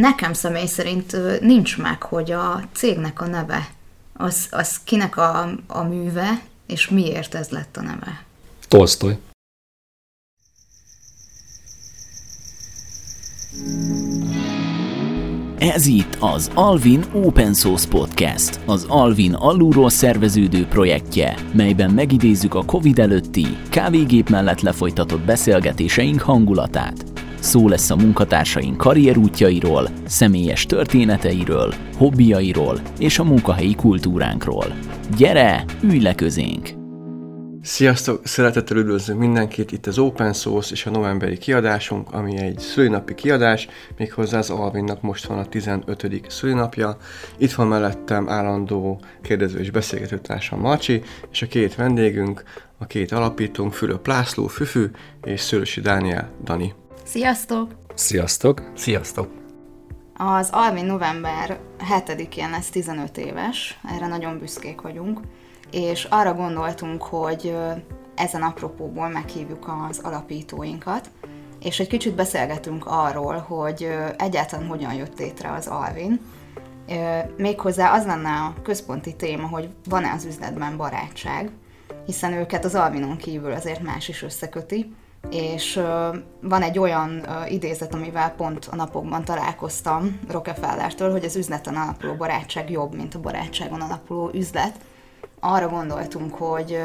nekem személy szerint nincs meg, hogy a cégnek a neve, az, az kinek a, a műve, és miért ez lett a neve. Tolstoy. Ez itt az Alvin Open Source Podcast, az Alvin alulról szerveződő projektje, melyben megidézzük a Covid előtti, kávégép mellett lefolytatott beszélgetéseink hangulatát. Szó lesz a munkatársaink karrierútjairól, személyes történeteiről, hobbiairól és a munkahelyi kultúránkról. Gyere, ülj le közénk! Sziasztok! Szeretettel üdvözlök mindenkit, itt az Open Source és a novemberi kiadásunk, ami egy szülinapi kiadás, méghozzá az Alvinnak most van a 15. szülinapja. Itt van mellettem állandó kérdező és beszélgetőtársam Marcsi, és a két vendégünk, a két alapítónk, Fülöp László, Füfü és Szőlősi Dániel, Dani. Sziasztok! Sziasztok! Sziasztok! Az Alvin november 7-én lesz 15 éves, erre nagyon büszkék vagyunk és arra gondoltunk, hogy ezen apropóból meghívjuk az alapítóinkat, és egy kicsit beszélgetünk arról, hogy egyáltalán hogyan jött létre az Alvin. Méghozzá az lenne a központi téma, hogy van-e az üzletben barátság, hiszen őket az Alvinon kívül azért más is összeköti, és van egy olyan idézet, amivel pont a napokban találkoztam Rockefellertől, hogy az üzleten alapuló barátság jobb, mint a barátságon alapuló üzlet, arra gondoltunk, hogy,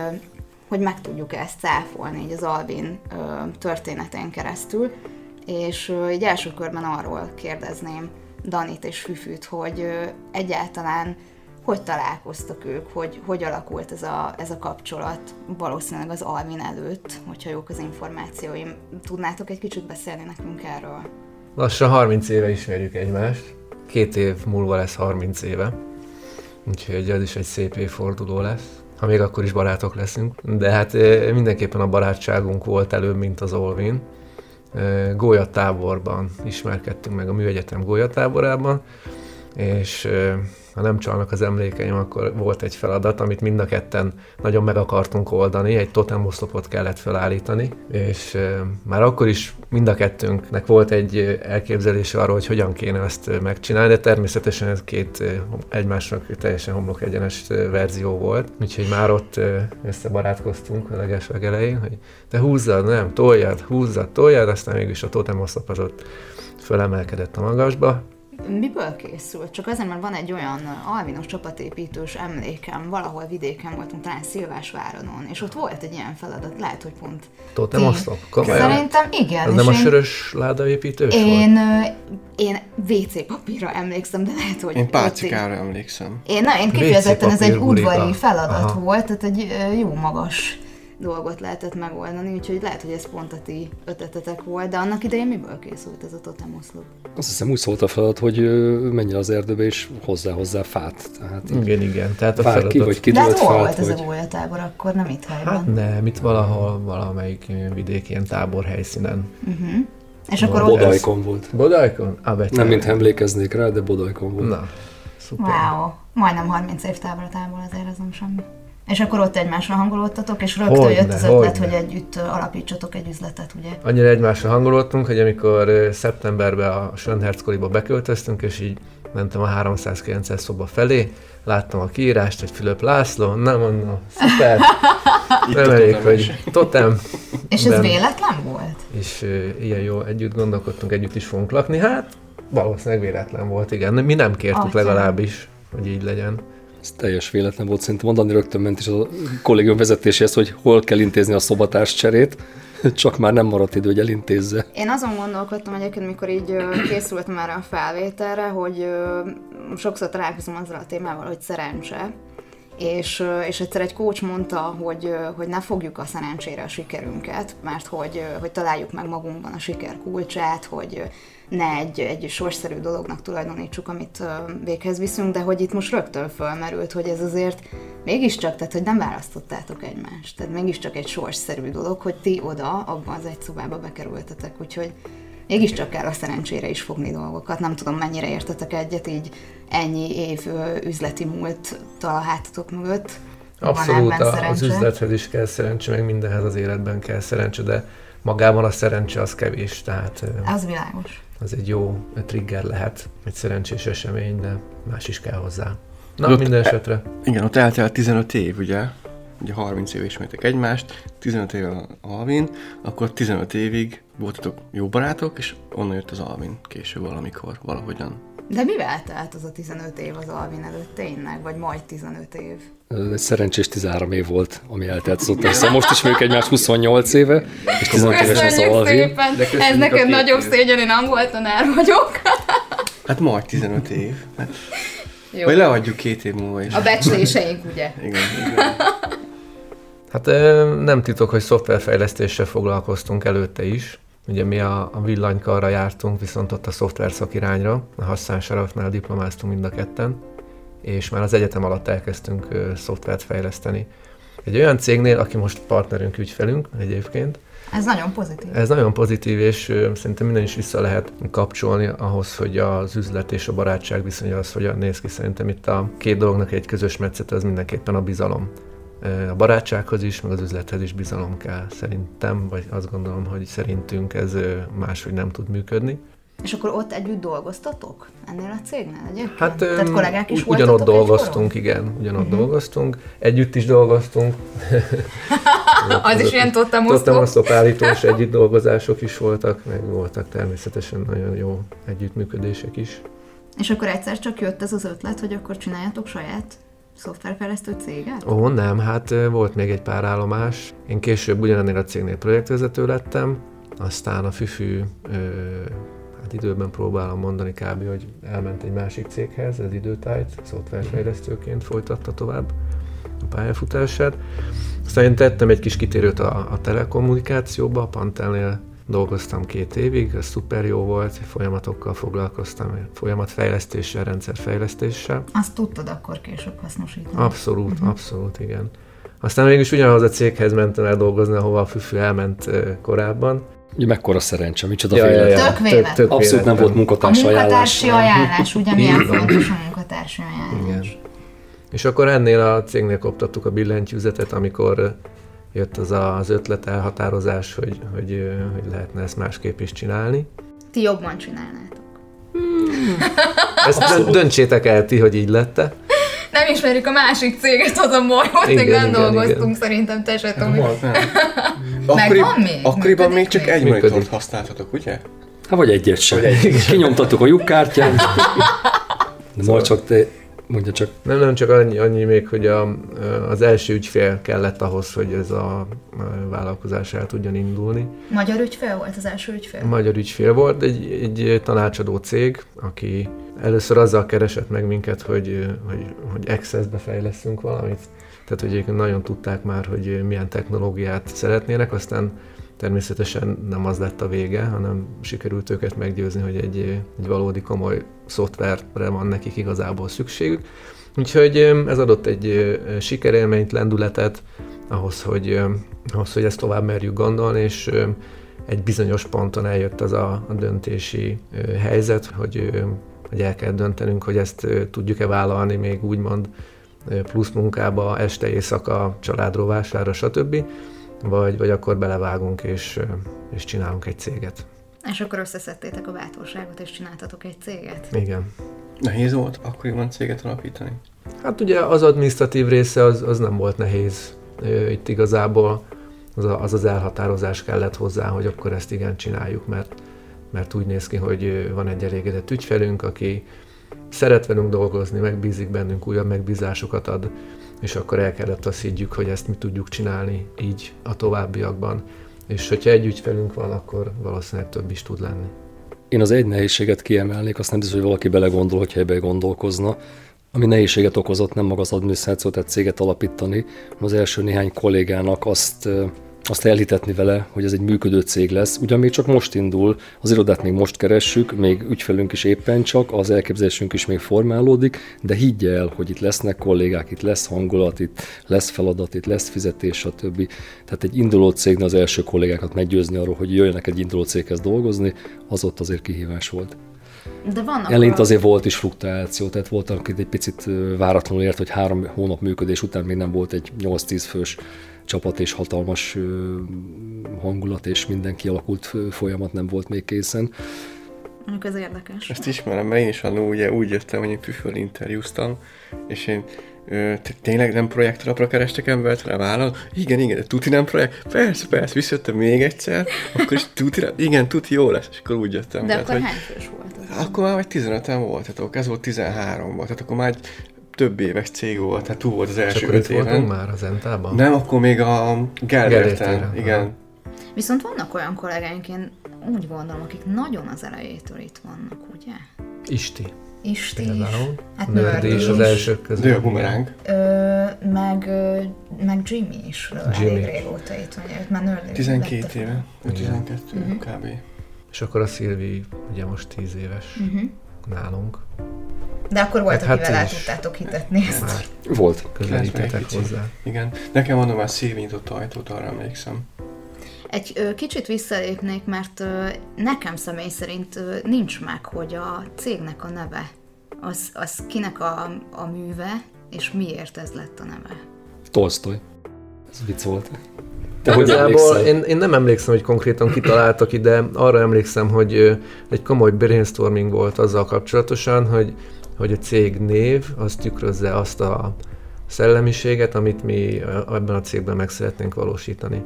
hogy meg tudjuk ezt cáfolni így az Alvin történetén keresztül, és így első körben arról kérdezném Danit és Füfűt, hogy egyáltalán hogy találkoztak ők, hogy hogy alakult ez a, ez a kapcsolat valószínűleg az Alvin előtt, hogyha jók az információim. Tudnátok egy kicsit beszélni nekünk erről? Lassan 30 éve ismerjük egymást. Két év múlva lesz 30 éve. Úgyhogy ez is egy szép évforduló lesz, ha még akkor is barátok leszünk. De hát mindenképpen a barátságunk volt előbb, mint az Olvin. Gólyatáborban ismerkedtünk meg a Műegyetem gólyatáborában, és ha nem csalnak az emlékeim, akkor volt egy feladat, amit mind a ketten nagyon meg akartunk oldani, egy totemoszlopot kellett felállítani, és már akkor is mind a kettőnknek volt egy elképzelése arról, hogy hogyan kéne ezt megcsinálni, de természetesen ez két egymásnak teljesen homlok egyenes verzió volt, úgyhogy már ott összebarátkoztunk a leges elején, hogy te húzzad, nem, toljad, húzzad, toljad, aztán mégis a totemoszlop az ott fölemelkedett a magasba, Miből készült? Csak azért, mert van egy olyan alvinos csapatépítős emlékem, valahol vidéken voltunk, talán Szilvásváronon, és ott volt egy ilyen feladat, lehet, hogy pont... Totem oszlop? Szerintem igen. Ez nem a sörös ládaépítős én, volt? Én WC papírra emlékszem, de lehet, hogy... Én pálcikára emlékszem. Én, na, én kifejezetten ez egy udvari feladat Aha. volt, tehát egy jó magas dolgot lehetett megoldani, úgyhogy lehet, hogy ez pont a ti ötletetek volt, de annak idején miből készült ez a totemoszlop? Azt hiszem úgy szólt a feladat, hogy menj az erdőbe és hozzá hozzá fát. Tehát igen, igen. Tehát a feladat... ki, vagy De hát hol volt ez a gólyatábor akkor, nem itt helyben? Hát nem, itt valahol, valamelyik vidéki ilyen tábor helyszínen. Uh-huh. És akkor. Bodajkon volt. Bodajkon? Ah, nem, mint emlékeznék rá, de Bodajkon volt. Na, szuper. Wow, majdnem 30 év távolatából azért ez nem semmi. És akkor ott egymásra hangolódtatok, és rögtön hogyne, jött az ötlet, hogy együtt alapítsatok egy üzletet, ugye? Annyira egymásra hangolódtunk, hogy amikor szeptemberben a Schönherzkoriba beköltöztünk, és így mentem a 309 szoba felé, láttam a kiírást, hogy Fülöp László, nem mondom, szuper, nem elég, hogy totem. És ez véletlen volt? És uh, ilyen jó, együtt gondolkodtunk, együtt is fogunk lakni, hát valószínűleg véletlen volt, igen. Mi nem kértük Atya. legalábbis, hogy így legyen. Ez teljes véletlen volt, szerintem mondani rögtön ment is a kollégium vezetéséhez, hogy hol kell intézni a szobatárs cserét, csak már nem maradt idő, hogy elintézze. Én azon gondolkodtam egyébként, mikor így készültem erre a felvételre, hogy sokszor találkozom azzal a témával, hogy szerencse, és, és egyszer egy coach mondta, hogy, hogy ne fogjuk a szerencsére a sikerünket, mert hogy, hogy találjuk meg magunkban a siker kulcsát, hogy ne egy, egy sorszerű dolognak tulajdonítsuk, amit véghez viszünk, de hogy itt most rögtön fölmerült, hogy ez azért mégiscsak, tehát hogy nem választottátok egymást, tehát mégiscsak egy sorszerű dolog, hogy ti oda, abban az egy szobába bekerültetek, úgyhogy mégiscsak kell a szerencsére is fogni dolgokat. Nem tudom, mennyire értetek egyet így ennyi év üzleti múlt a hátatok mögött. Abszolút, az üzlethez is kell szerencse, meg mindenhez az életben kell szerencse, de magában a szerencse az kevés. Tehát, az világos. az egy jó trigger lehet, egy szerencsés esemény, de más is kell hozzá. Na, Ott- minden esetre. Igen, ott eltelt 15 év, ugye? Ugye 30 év ismertek egymást, 15 éve a Alvin, akkor 15 évig voltatok jó barátok, és onnan jött az Alvin később valamikor, valahogyan. De mivel telt az a 15 év az Alvin előtt tényleg? Vagy majd 15 év? Ez egy szerencsés 13 év volt, ami eltelt azóta. Szóval most ismerjük egymást 28 éve, és 15 éves az Köszönjük Alvin. Ez két nagyobb szégyen, én angol tanár vagyok. Hát majd 15 év. Jó. vagy leadjuk két év múlva is. A becsléseink, ugye? Igen, igen. Hát nem titok, hogy szoftverfejlesztéssel foglalkoztunk előtte is. Ugye mi a, a villanykarra jártunk, viszont ott a szoftver szakirányra, a Hassan Sarafnál diplomáztunk mind a ketten, és már az egyetem alatt elkezdtünk szoftvert fejleszteni. Egy olyan cégnél, aki most partnerünk, ügyfelünk egyébként, Ez nagyon pozitív. ez nagyon pozitív, és szerintem minden is vissza lehet kapcsolni ahhoz, hogy az üzlet és a barátság viszonya az hogyan néz ki. Szerintem itt a két dolognak egy közös metszete az mindenképpen a bizalom. A barátsághoz is, meg az üzlethez is bizalom kell szerintem, vagy azt gondolom, hogy szerintünk ez máshogy nem tud működni. És akkor ott együtt dolgoztatok? Ennél a cégnél egyébként? Hát Tehát kollégák is ugy- ugyanott voltatok egykoron? dolgoztunk, igen, ugyanott uh-huh. dolgoztunk, együtt is dolgoztunk. Az is ilyen Tottam tottamosztó. a szopállítós együtt dolgozások is voltak, meg voltak természetesen nagyon jó együttműködések is. És akkor egyszer csak jött ez az ötlet, hogy akkor csináljatok saját szoftverfejlesztő céget? Ó, nem, hát volt még egy pár állomás. Én később ugyanennél a cégnél projektvezető lettem, aztán a Füfű, ö, hát időben próbálom mondani kb., hogy elment egy másik céghez, ez időtájt, szoftverfejlesztőként folytatta tovább a pályafutását. Aztán én tettem egy kis kitérőt a, a telekommunikációba, a Pantelnél dolgoztam két évig, ez szuper jó volt, folyamatokkal foglalkoztam, folyamatfejlesztéssel, rendszerfejlesztéssel. Azt tudtad akkor később hasznosítani. Abszolút, uh-huh. abszolút, igen. Aztán mégis ugyanahoz a céghez mentem el dolgozni, ahova a Füfű elment korábban. Ugye mekkora szerencse, micsoda Ja, ja, ja. Tök véletlen. tök Abszolút nem volt A munkatársi ajánlás. munkatársi ajánlás, van. fontos a munkatársi ajánlás? Igen. És akkor ennél a cégnél koptattuk a billentyűzetet, amikor jött az a- az ötlet, elhatározás, hogy, hogy, hogy lehetne ezt másképp is csinálni. Ti jobban csinálnátok. Ezt dön- döntsétek el ti, hogy így lette. Nem ismerjük a másik céget, az a baj, ott Igen, még nem igen, dolgoztunk, igen. szerintem te se Tomi. Volt, nem. van még? Akkoriban még csak egy monitort használtatok, ugye? Hát vagy egyet sem. Kinyomtattuk a lyukkártyát. De csak te, mondja csak, Nem, nem csak annyi, annyi még, hogy a, az első ügyfél kellett ahhoz, hogy ez a vállalkozás el tudjon indulni. Magyar ügyfél volt az első ügyfél? Magyar ügyfél volt, egy, egy tanácsadó cég, aki először azzal keresett meg minket, hogy, hogy, hogy Access-be fejleszünk valamit. Tehát, hogy egyébként nagyon tudták már, hogy milyen technológiát szeretnének, aztán természetesen nem az lett a vége, hanem sikerült őket meggyőzni, hogy egy, egy valódi komoly szoftverre van nekik igazából szükségük. Úgyhogy ez adott egy sikerélményt, lendületet ahhoz, hogy, ahhoz, hogy ezt tovább merjük gondolni, és egy bizonyos ponton eljött az a, döntési helyzet, hogy, hogy el kell döntenünk, hogy ezt tudjuk-e vállalni még úgymond plusz munkába, este, éjszaka, családrovására, stb. Vagy, vagy akkor belevágunk és, és csinálunk egy céget. És akkor összeszedtétek a bátorságot, és csináltatok egy céget? Igen. Nehéz volt akkoriban céget alapítani? Hát ugye az administratív része az, az nem volt nehéz. Itt igazából az, a, az az elhatározás kellett hozzá, hogy akkor ezt igen csináljuk, mert, mert úgy néz ki, hogy van egy elégedett ügyfelünk, aki szeret velünk dolgozni, megbízik bennünk, újabb megbízásokat ad, és akkor el kellett azt higgyük, hogy ezt mi tudjuk csinálni így a továbbiakban. És hogyha egy ügyfelünk van, akkor valószínűleg több is tud lenni. én az egy nehézséget kiemelnék, azt nem biztos, hogy valaki belegondol, hogyha ebbe gondolkozna. Ami nehézséget okozott, nem maga az adminisztráció, tehát céget alapítani, az első néhány kollégának azt, azt elhitetni vele, hogy ez egy működő cég lesz. Ugyan még csak most indul, az irodát még most keressük, még ügyfelünk is éppen csak, az elképzelésünk is még formálódik, de higgye el, hogy itt lesznek kollégák, itt lesz hangulat, itt lesz feladat, itt lesz fizetés, stb. Tehát egy induló cégnél az első kollégákat meggyőzni arról, hogy jöjjenek egy induló céghez dolgozni, az ott azért kihívás volt. De vannak Elint azért volt is fluktuáció, tehát volt, akit egy picit váratlanul ért, hogy három hónap működés után még nem volt egy 8-10 fős csapat és hatalmas hangulat, és minden kialakult folyamat nem volt még készen. Mondjuk ez érdekes. Ezt ismerem, mert én is annó ugye úgy jöttem, hogy én püföl interjúztam, és én ö, tényleg nem projektrapra kerestek embert, rá vállal? Igen, igen, de tuti nem projekt? Persze, persze, visszajöttem még egyszer, akkor is tuti, nem? igen, tuti jó lesz, és akkor úgy jöttem. De tehát, akkor hogy, hány fős volt az? akkor már vagy 15-en voltatok, ez volt 13 volt, tehát akkor már egy több éves cég volt, tehát túl volt az És első akkor itt öt éven. már az Entában? Nem, akkor még a Gellérten, igen. aha. Viszont vannak olyan kollégáink, én úgy gondolom, akik nagyon az elejétől itt vannak, ugye? Isti. Isti is. Például. Hát Nördi is az elsők közül. De a bumeráng. Ö, meg, meg Jimmy is Jimmy. elég régóta itt van, őt már nőrli. 12 éve, ő 12 Mhm. kb. És akkor a Szilvi ugye most 10 éves Uh-huh. Nálunk. De akkor volt, Hát akivel hát el tudtátok hitetni ezt. Már Volt. közelítetek 91 hozzá. Igen. Nekem mondom, már szív nyitott ajtót, arra emlékszem. Egy ö, kicsit visszalépnék, mert ö, nekem személy szerint ö, nincs meg, hogy a cégnek a neve, az, az kinek a, a műve, és miért ez lett a neve. Tolstoy. Ez vicc volt. Te hogy Igazából én, én nem emlékszem, hogy konkrétan kitaláltak ide, arra emlékszem, hogy egy komoly brainstorming volt azzal kapcsolatosan, hogy, hogy a cég név az tükrözze azt a szellemiséget, amit mi ebben a cégben meg szeretnénk valósítani.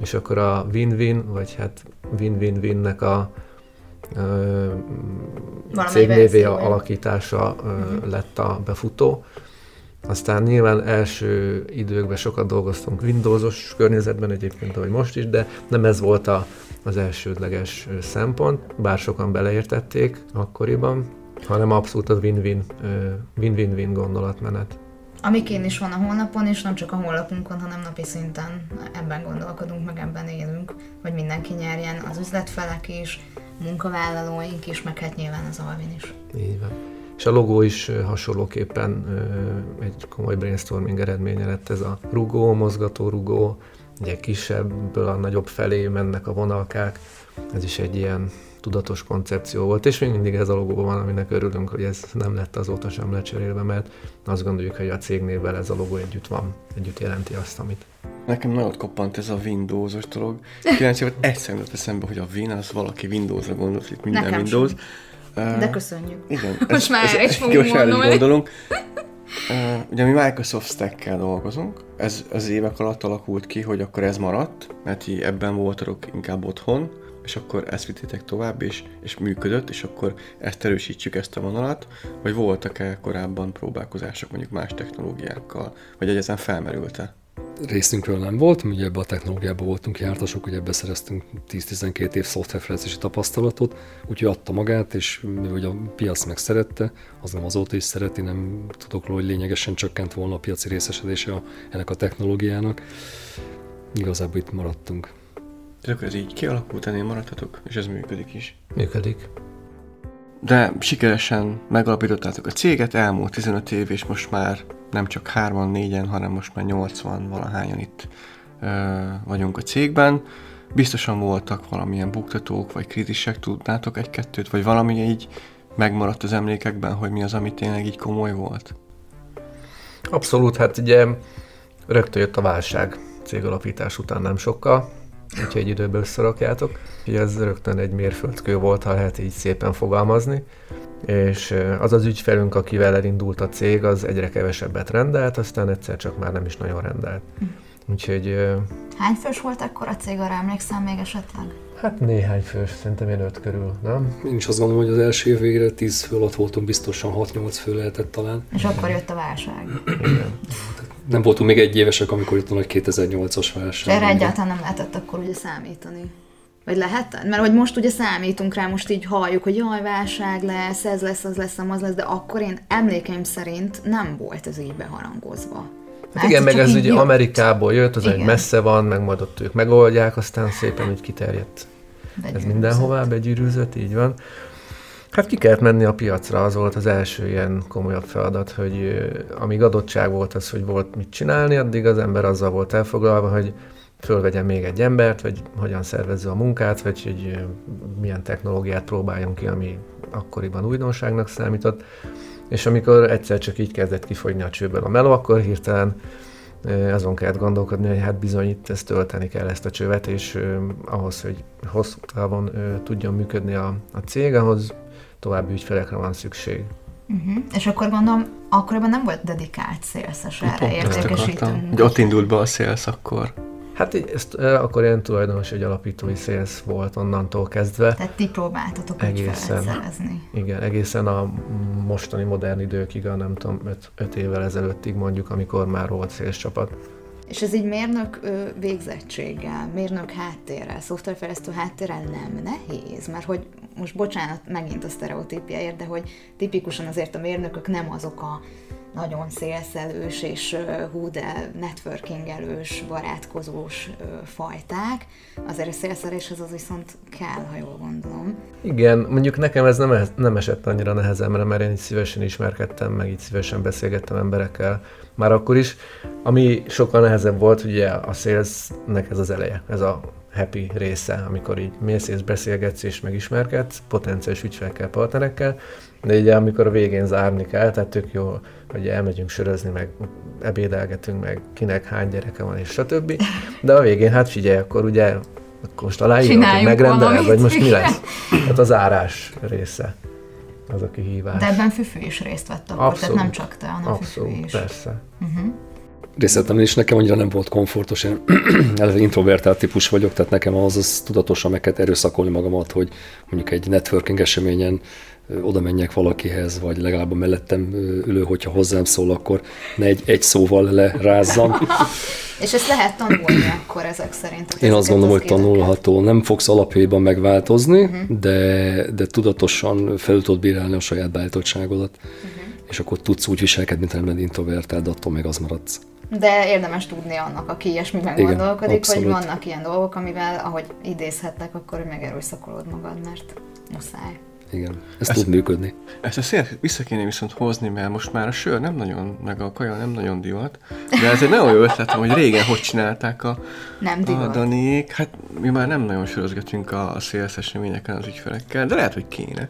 És akkor a win-win, vagy hát win-win-winnek a ö, cégnévé alakítása ö, lett a befutó. Aztán nyilván első időkben sokat dolgoztunk Windowsos környezetben egyébként, ahogy most is, de nem ez volt a, az elsődleges szempont, bár sokan beleértették akkoriban, hanem abszolút a win-win, win-win-win gondolatmenet. Amikén is van a honlapon, és nem csak a honlapunkon, hanem napi szinten ebben gondolkodunk, meg ebben élünk, hogy mindenki nyerjen, az üzletfelek is, munkavállalóink is, meg hát nyilván az Alvin is. Így van. És a logó is hasonlóképpen egy komoly brainstorming eredménye lett ez a rugó, mozgató rugó, ugye kisebből a nagyobb felé mennek a vonalkák, ez is egy ilyen tudatos koncepció volt, és még mindig ez a logó van, aminek örülünk, hogy ez nem lett azóta sem lecserélve, mert azt gondoljuk, hogy a cégnévvel ez a logó együtt van, együtt jelenti azt, amit. Nekem nagyon koppant ez a Windowsos dolog. Kíváncsi volt, egyszer jutott eszembe, hogy a Win az valaki Windowsra gondolt, itt minden Nekem Windows. sem. De köszönjük. Igen. Most már erre is fogunk most gondolni. gondolunk. Uh, ugye mi Microsoft Stack-kel dolgozunk, ez az évek alatt alakult ki, hogy akkor ez maradt, mert ti ebben voltatok inkább otthon, és akkor ezt vittétek tovább, és, és működött, és akkor ezt erősítsük ezt a vonalat, vagy voltak-e korábban próbálkozások mondjuk más technológiákkal, vagy egyetem felmerült-e? Részünkről nem volt, mi ugye ebbe a technológiába voltunk jártasok, ugye ebbe szereztünk 10-12 év szoftverfejlesztési tapasztalatot, úgyhogy adta magát, és hogy a piac meg szerette, az nem azóta is szereti, nem tudok róla, hogy lényegesen csökkent volna a piaci részesedése a, ennek a technológiának. Igazából itt maradtunk. Tehát akkor ez így kialakult, ennél maradtatok, és ez működik is. Működik. De sikeresen megalapítottátok a céget, elmúlt 15 év, és most már nem csak hárman, négyen, hanem most már 80 valahányan itt ö, vagyunk a cégben. Biztosan voltak valamilyen buktatók, vagy krízisek, tudnátok egy-kettőt, vagy valami így megmaradt az emlékekben, hogy mi az, ami tényleg így komoly volt? Abszolút, hát ugye rögtön jött a válság cégalapítás után nem sokkal, úgyhogy egy időben összerakjátok. Ugye ez rögtön egy mérföldkő volt, ha lehet így szépen fogalmazni. És az az ügyfelünk, akivel elindult a cég, az egyre kevesebbet rendelt, aztán egyszer csak már nem is nagyon rendelt. Úgyhogy eh, Hány fős volt akkor a cég, arra emlékszem még esetleg? hát néhány fős, szerintem én öt körül, nem? Én is azt gondolom, hogy az első év végére 10 fő alatt voltunk, biztosan 6-8 fő lehetett talán. És akkor jött a válság. Igen. Nem voltunk még egy évesek, amikor itt a nagy 2008-as És válság. erre egyáltalán nem lehetett akkor ugye számítani. Vagy lehetett? Mert hogy most ugye számítunk rá, most így halljuk, hogy jaj, válság lesz, ez lesz, az lesz, az lesz, de akkor én emlékeim szerint nem volt ez így beharangozva. Hát igen, meg ez ugye jött. Amerikából jött, az, Igen. messze van, meg majd ott ők megoldják, aztán szépen úgy kiterjedt Ez Begyűrűzött. mindenhová begyűrűzött, így van. Hát ki kellett menni a piacra, az volt az első ilyen komolyabb feladat, hogy amíg adottság volt az, hogy volt mit csinálni, addig az ember azzal volt elfoglalva, hogy fölvegyen még egy embert, vagy hogyan szervezze a munkát, vagy hogy milyen technológiát próbáljon ki, ami akkoriban újdonságnak számított. És amikor egyszer csak így kezdett kifogyni a csőből a meló, akkor hirtelen azon kellett gondolkodni, hogy hát bizony itt ezt tölteni kell ezt a csövet, és ahhoz, hogy hosszú távon tudjon működni a, a cég, ahhoz további ügyfelekre van szükség. Uh-huh. És akkor gondolom, akkoriban nem volt dedikált szélszes erre értékesítünk. Ott indult be a szélsz akkor. Hát ezt akkor ilyen tulajdonos, egy alapítói szélsz volt onnantól kezdve. Tehát ti próbáltatok egészen, szerezni. Igen, egészen a mostani modern időkig, a nem tudom, öt, öt évvel ezelőttig mondjuk, amikor már volt szélsz csapat. És ez így mérnök végzettséggel, mérnök háttérrel, szoftverfejlesztő háttérrel nem nehéz, mert hogy most bocsánat megint a sztereotípiáért, de hogy tipikusan azért a mérnökök nem azok a nagyon szélszelős és hú, de networkingelős, barátkozós fajták. Azért a szélszeléshez az viszont kell, ha jól gondolom. Igen, mondjuk nekem ez nem, nem esett annyira nehezemre, mert én így szívesen ismerkedtem, meg így szívesen beszélgettem emberekkel már akkor is. Ami sokkal nehezebb volt, ugye a salesnek ez az eleje, ez a happy része, amikor így mész és beszélgetsz és megismerkedsz potenciális ügyfelekkel, partnerekkel, de ugye amikor a végén zárni kell, tehát tök jó, hogy elmegyünk sörözni, meg ebédelgetünk, meg kinek hány gyereke van, és stb. De a végén, hát figyelj, akkor ugye akkor most aláírod, hogy megrendeled, vagy most mi lesz? Hát az árás része az a kihívás. De ebben Füfű is részt vett akkor, tehát nem csak te, hanem abszolút, Füfű is. persze. Uh-huh részletem is nekem annyira nem volt komfortos, én eleve introvertált típus vagyok, tehát nekem az, az tudatosan meg kell erőszakolni magamat, hogy mondjuk egy networking eseményen oda menjek valakihez, vagy legalább a mellettem ülő, hogyha hozzám szól, akkor ne egy, egy szóval lerázzam. És ezt lehet tanulni akkor ezek szerint? Én azt gondolom, hogy tanulható. Nem fogsz alapjában megváltozni, uh-huh. de, de tudatosan fel tudod bírálni a saját beállítottságodat, uh-huh. és akkor tudsz úgy viselkedni, mint nem introvertált, attól meg az maradsz. De érdemes tudni annak, aki ilyesmiben Igen, gondolkodik, abszolút. hogy vannak ilyen dolgok, amivel, ahogy idézhettek, akkor megerőszakolod magad, mert muszáj. Igen, ez ezt, tud működni. Ezt a szél vissza kéne viszont hozni, mert most már a sör nem nagyon, meg a kaja nem nagyon divat, de ez egy nagyon jó ötlet, hogy régen hogy csinálták a, nem divat. a Daniék. Hát mi már nem nagyon sörözgetünk a szélsz eseményeken az ügyfelekkel, de lehet, hogy kéne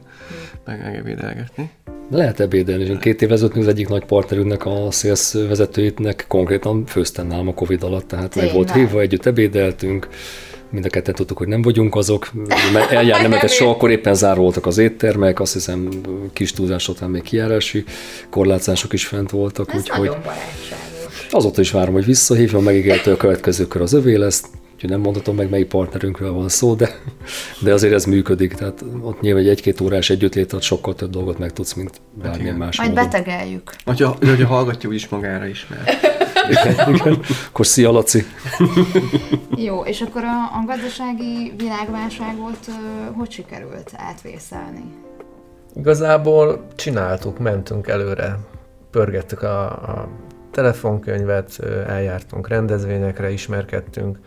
meg ebédelgetni. De lehet ebédelni, és két év ezelőtt az egyik nagy partnerünknek, a sales vezetőitnek konkrétan főztem nálam a Covid alatt, tehát meg volt hívva, együtt ebédeltünk, mind a ketten tudtuk, hogy nem vagyunk azok, mert eljár nem lehetett soha, akkor éppen zárva voltak az éttermek, azt hiszem kis túlzás után még kijárási korlátozások is fent voltak. Ez úgyhogy Azóta is várom, hogy visszahívjon, megígérte a következő kör az övé lesz, úgyhogy nem mondhatom meg, melyik partnerünkről van szó, de, de azért ez működik, tehát ott nyilván egy egy-két órás együttlétet sokkal több dolgot meg tudsz, mint bármilyen más Majd módon. betegeljük. Hogyha, hogyha hallgatja, úgyis magára ismer. Akkor szia, Laci! Jó, és akkor a, a gazdasági világválságot uh, hogy sikerült átvészelni? Igazából csináltuk, mentünk előre, pörgettük a, a telefonkönyvet, eljártunk rendezvényekre, ismerkedtünk.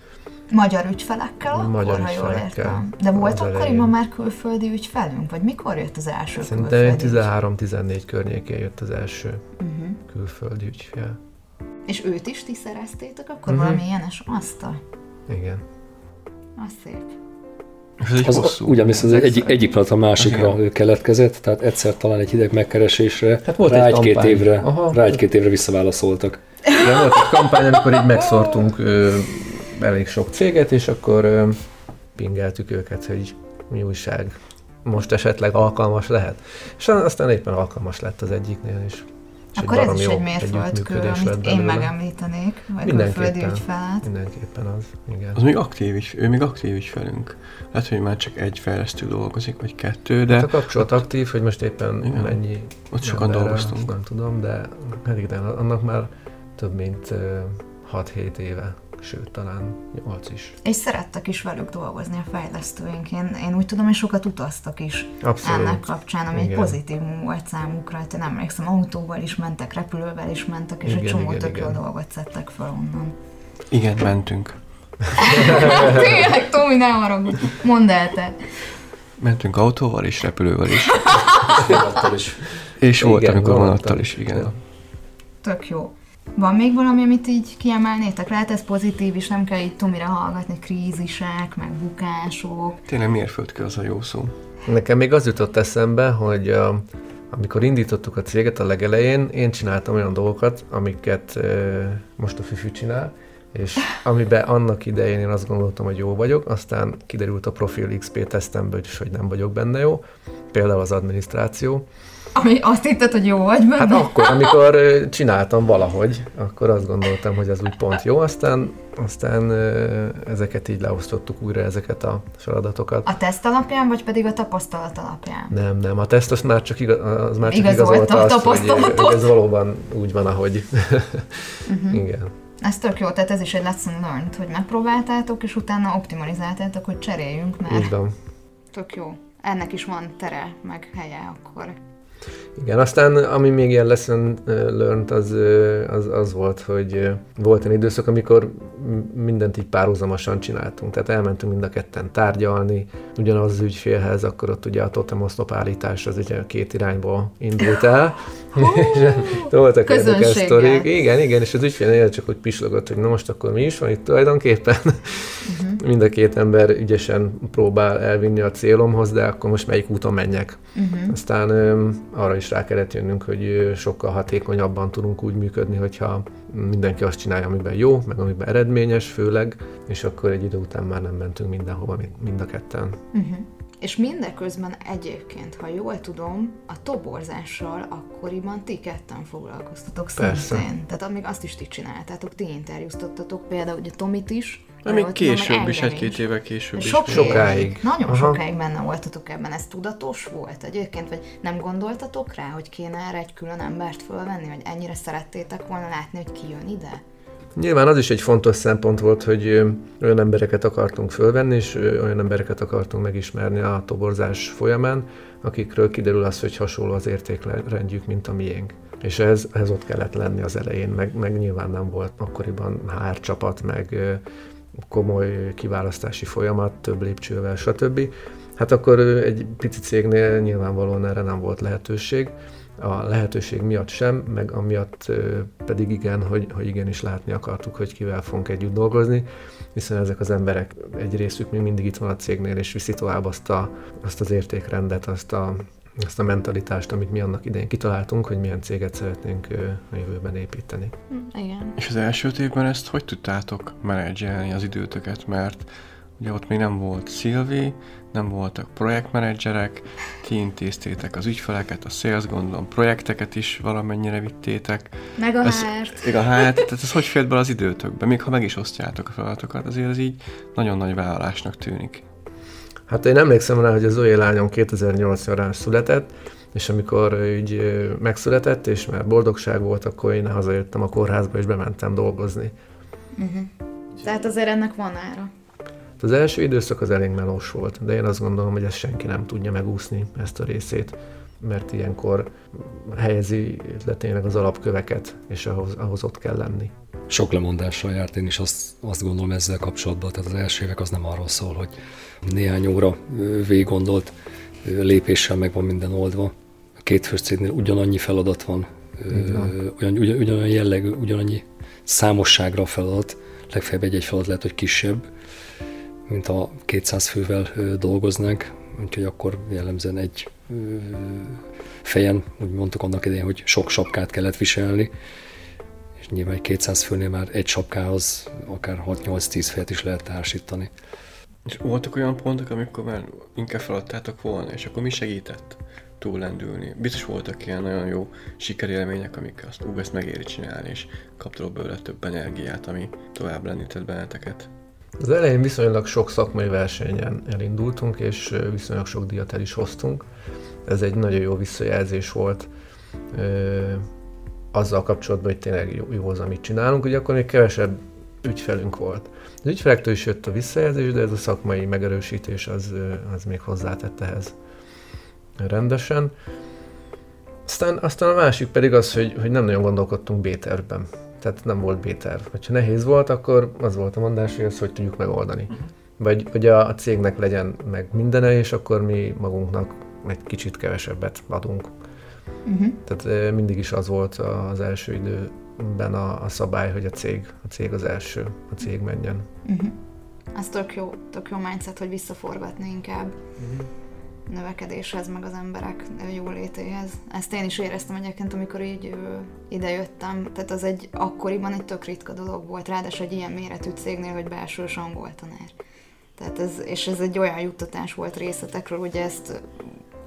Magyar ügyfelekkel akkor, Magyar ha jól értem. De volt akkoriban már külföldi ügyfelünk? Vagy mikor jött az első Szerintem 13-14 környékén jött az első uh-huh. külföldi ügyfél. És őt is ti szereztétek akkor uh-huh. valami ilyenes asztal? Igen. Az szép. Ez az, ugyanis az egyik, egyik pillanat a másikra Aha. keletkezett, tehát egyszer talán egy hideg megkeresésre, hát volt rá, egy egy-két évre, Aha. rá egy-két évre visszaválaszoltak. De volt egy kampány, amikor így megszortunk ö, elég sok céget, és akkor ö, pingeltük őket, hogy mi újság, most esetleg alkalmas lehet. És aztán éppen alkalmas lett az egyiknél is. És Akkor ez is egy mérföldkő, amit én megemlítenék, vagy külföldi ügyfelet. Mindenképpen az, igen. Az még aktív is, ő még aktív is velünk. Lehet, hogy már csak egy fejlesztő dolgozik, vagy kettő, de... Hát a kapcsolat ott, aktív, hogy most éppen igen, mennyi... Ott sokan dolgoztunk. Nem tudom, de de annak már több mint 6-7 éve sőt, talán 8 is. És szerettek is velük dolgozni a fejlesztőink. Én, én úgy tudom, hogy sokat utaztak is Abszolút. ennek kapcsán, ami igen. egy pozitívum volt számukra. Hát én emlékszem, autóval is mentek, repülővel is mentek, és igen, egy csomó igen, tök jó dolgot szedtek fel onnan. Igen, mentünk. Tényleg, Tomi, ne haragudj. Mondd el te. Mentünk autóval is, repülővel is. És igen, volt, amikor vonattal is, igen. Tök jó. Van még valami, amit így kiemelnétek? Lehet ez pozitív, és nem kell így Tomira hallgatni, krízisek, meg bukások. Tényleg mérföldkő az a jó szó. Nekem még az jutott eszembe, hogy amikor indítottuk a céget a legelején, én csináltam olyan dolgokat, amiket most a Füfű csinál, és amiben annak idején én azt gondoltam, hogy jó vagyok, aztán kiderült a Profil XP tesztemből is, hogy nem vagyok benne jó, például az adminisztráció, ami azt hitted, hogy jó vagy benne? Hát akkor, amikor csináltam valahogy, akkor azt gondoltam, hogy az úgy pont jó, aztán, aztán ezeket így leosztottuk újra, ezeket a feladatokat. A teszt alapján, vagy pedig a tapasztalat alapján? Nem, nem, a teszt az már csak, igaz, az már csak igazolta azt, hogy, hogy ez valóban úgy van, ahogy. uh-huh. Igen. Ez tök jó, tehát ez is egy lesson learned, hogy megpróbáltátok, és utána optimalizáltátok, hogy cseréljünk, mert... Így van. Tök jó. Ennek is van tere, meg helye akkor. Igen, aztán ami még ilyen lesson learned, az, az, az volt, hogy volt egy időszak, amikor mindent így párhuzamosan csináltunk. Tehát elmentünk mind a ketten tárgyalni, ugyanaz az ügyfélhez, akkor ott ugye a totem oszlop állítás az ugye két irányból indult el. voltak érdekes sztorik. Igen, igen, és az ügyfél csak hogy pislogott, hogy na most akkor mi is van itt tulajdonképpen. Uh-huh. Mind a két ember ügyesen próbál elvinni a célomhoz, de akkor most melyik úton menjek. Uh-huh. Aztán arra is rá kellett jönnünk, hogy sokkal hatékonyabban tudunk úgy működni, hogyha mindenki azt csinálja, amiben jó, meg amiben eredményes főleg, és akkor egy idő után már nem mentünk mindenhova, mind a ketten. Uh-huh. És mindeközben egyébként, ha jól tudom, a toborzással akkoriban ti ketten foglalkoztatok Persze. szintén. Tehát amíg azt is ti csináltátok, ti interjúztatok például ugye Tomit is, de még később is, egy-két éve később is. Sok sokáig. Nagyon Aha. sokáig benne voltatok ebben. Ez tudatos volt egyébként? Vagy nem gondoltatok rá, hogy kéne erre egy külön embert fölvenni? Vagy ennyire szerettétek volna látni, hogy ki jön ide? Nyilván az is egy fontos szempont volt, hogy olyan embereket akartunk fölvenni, és olyan embereket akartunk megismerni a toborzás folyamán, akikről kiderül az, hogy hasonló az értékrendjük, mint a miénk. És ez, ez ott kellett lenni az elején, meg, meg nyilván nem volt akkoriban HR csapat, meg komoly kiválasztási folyamat, több lépcsővel, stb. Hát akkor egy pici cégnél nyilvánvalóan erre nem volt lehetőség. A lehetőség miatt sem, meg amiatt pedig igen, hogy, hogy igenis látni akartuk, hogy kivel fogunk együtt dolgozni, hiszen ezek az emberek egy részük még mindig itt van a cégnél, és viszi tovább azt, a, azt az értékrendet, azt a, ezt a mentalitást, amit mi annak idején kitaláltunk, hogy milyen céget szeretnénk a jövőben építeni. Hm, igen. És az első évben ezt hogy tudtátok menedzselni az időtöket, mert ugye ott még nem volt Szilvi, nem voltak projektmenedzserek, ti intéztétek az ügyfeleket, a sales gondolom, projekteket is valamennyire vittétek. Meg a hárt. Meg a hárt, tehát ez hogy félt bele az időtökbe? Még ha meg is osztjátok a feladatokat, azért ez így nagyon nagy vállalásnak tűnik. Hát én emlékszem rá, hogy az Zoé lányom 2008 nyarán született, és amikor így megszületett, és már boldogság volt, akkor én hazajöttem a kórházba, és bementem dolgozni. Uh-huh. Tehát azért ennek van ára. Az első időszak az elég melós volt, de én azt gondolom, hogy ezt senki nem tudja megúszni, ezt a részét, mert ilyenkor helyezi le tényleg az alapköveket, és ahhoz, ahhoz ott kell lenni. Sok lemondással járt, én is azt, azt gondolom ezzel kapcsolatban, tehát az első évek az nem arról szól, hogy néhány óra végig gondolt lépéssel meg van minden oldva. A két főcégnél ugyanannyi feladat van, ugyan, ugyan, ugyanannyi jellegű, ugyanannyi számosságra a feladat, legfeljebb egy-egy feladat lehet, hogy kisebb, mint a 200 fővel dolgoznánk, úgyhogy akkor jellemzően egy fejen, úgy mondtuk annak idején, hogy sok sapkát kellett viselni, nyilván egy 200 főnél már egy sapkához akár 6-8-10 fejet is lehet társítani. És voltak olyan pontok, amikor már inkább feladtátok volna, és akkor mi segített túllendülni? Biztos voltak ilyen nagyon jó sikerélmények, amik azt, ú, ezt megéri csinálni, és kaptok belőle több energiát, ami tovább lendített benneteket. Az elején viszonylag sok szakmai versenyen elindultunk, és viszonylag sok díjat el is hoztunk. Ez egy nagyon jó visszajelzés volt azzal kapcsolatban, hogy tényleg jó, jó az, amit csinálunk. Ugye akkor még kevesebb ügyfelünk volt. Az ügyfelektől is jött a visszajelzés, de ez a szakmai megerősítés az, az még hozzátett ehhez rendesen. Aztán, aztán a másik pedig az, hogy, hogy nem nagyon gondolkodtunk B-tervben. Tehát nem volt B-terv. Ha nehéz volt, akkor az volt a mondás, hogy ezt hogy tudjuk megoldani. Vagy hogy a, a cégnek legyen meg mindene, és akkor mi magunknak egy kicsit kevesebbet adunk. Uh-huh. Tehát mindig is az volt az első idő ben a, a szabály, hogy a cég, a cég az első, a cég menjen. Uh-huh. Az tök jó, tök jó mindset, hogy visszaforgatni inkább. Uh-huh. növekedéshez, meg az emberek jólétéhez. Ezt én is éreztem egyébként, amikor így idejöttem. Tehát az egy akkoriban egy tök ritka dolog volt, ráadásul egy ilyen méretű cégnél, hogy belsős angol tanár. Tehát ez, és ez egy olyan juttatás volt részletekről, hogy ezt